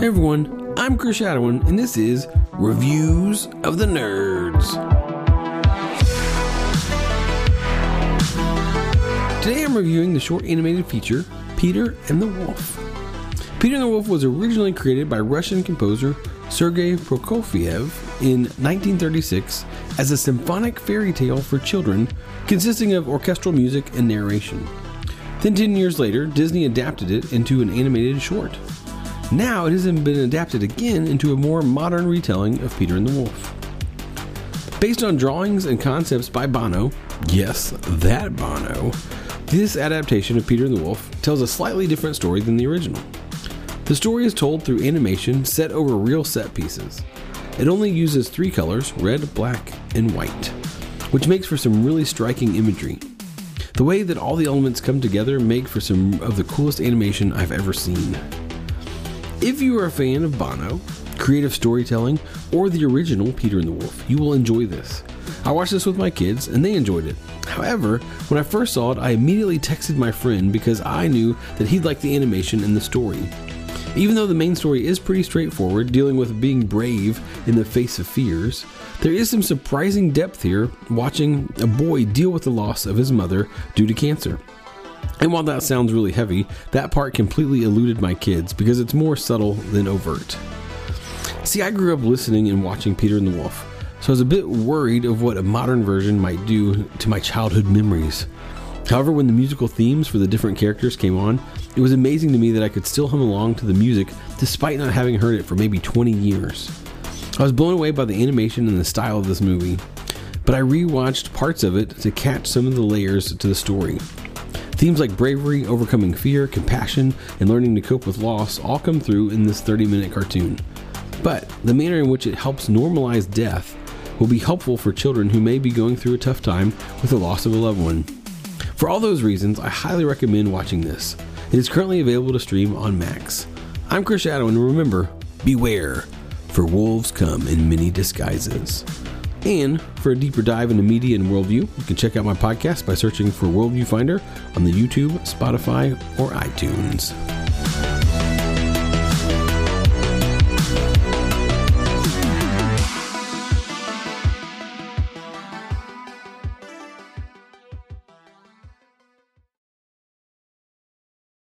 Hey everyone, I'm Chris Shadowin, and this is Reviews of the Nerds. Today I'm reviewing the short animated feature, Peter and the Wolf. Peter and the Wolf was originally created by Russian composer Sergei Prokofiev in 1936 as a symphonic fairy tale for children consisting of orchestral music and narration. Then, 10 years later, Disney adapted it into an animated short. Now it has been adapted again into a more modern retelling of Peter and the Wolf. Based on drawings and concepts by Bono, yes, that Bono, this adaptation of Peter and the Wolf tells a slightly different story than the original. The story is told through animation set over real set pieces. It only uses three colors red, black, and white, which makes for some really striking imagery. The way that all the elements come together make for some of the coolest animation I've ever seen. If you are a fan of Bono, creative storytelling, or the original Peter and the Wolf, you will enjoy this. I watched this with my kids and they enjoyed it. However, when I first saw it, I immediately texted my friend because I knew that he'd like the animation and the story. Even though the main story is pretty straightforward, dealing with being brave in the face of fears, there is some surprising depth here watching a boy deal with the loss of his mother due to cancer. And while that sounds really heavy, that part completely eluded my kids because it's more subtle than overt. See, I grew up listening and watching Peter and the Wolf, so I was a bit worried of what a modern version might do to my childhood memories. However, when the musical themes for the different characters came on, it was amazing to me that I could still hum along to the music despite not having heard it for maybe 20 years. I was blown away by the animation and the style of this movie, but I rewatched parts of it to catch some of the layers to the story. Themes like bravery, overcoming fear, compassion, and learning to cope with loss all come through in this 30 minute cartoon. But the manner in which it helps normalize death will be helpful for children who may be going through a tough time with the loss of a loved one. For all those reasons, I highly recommend watching this. It is currently available to stream on Max. I'm Chris Shadow, and remember, beware, for wolves come in many disguises. And for a deeper dive into media and worldview, you can check out my podcast by searching for Worldview Finder on the YouTube, Spotify, or iTunes.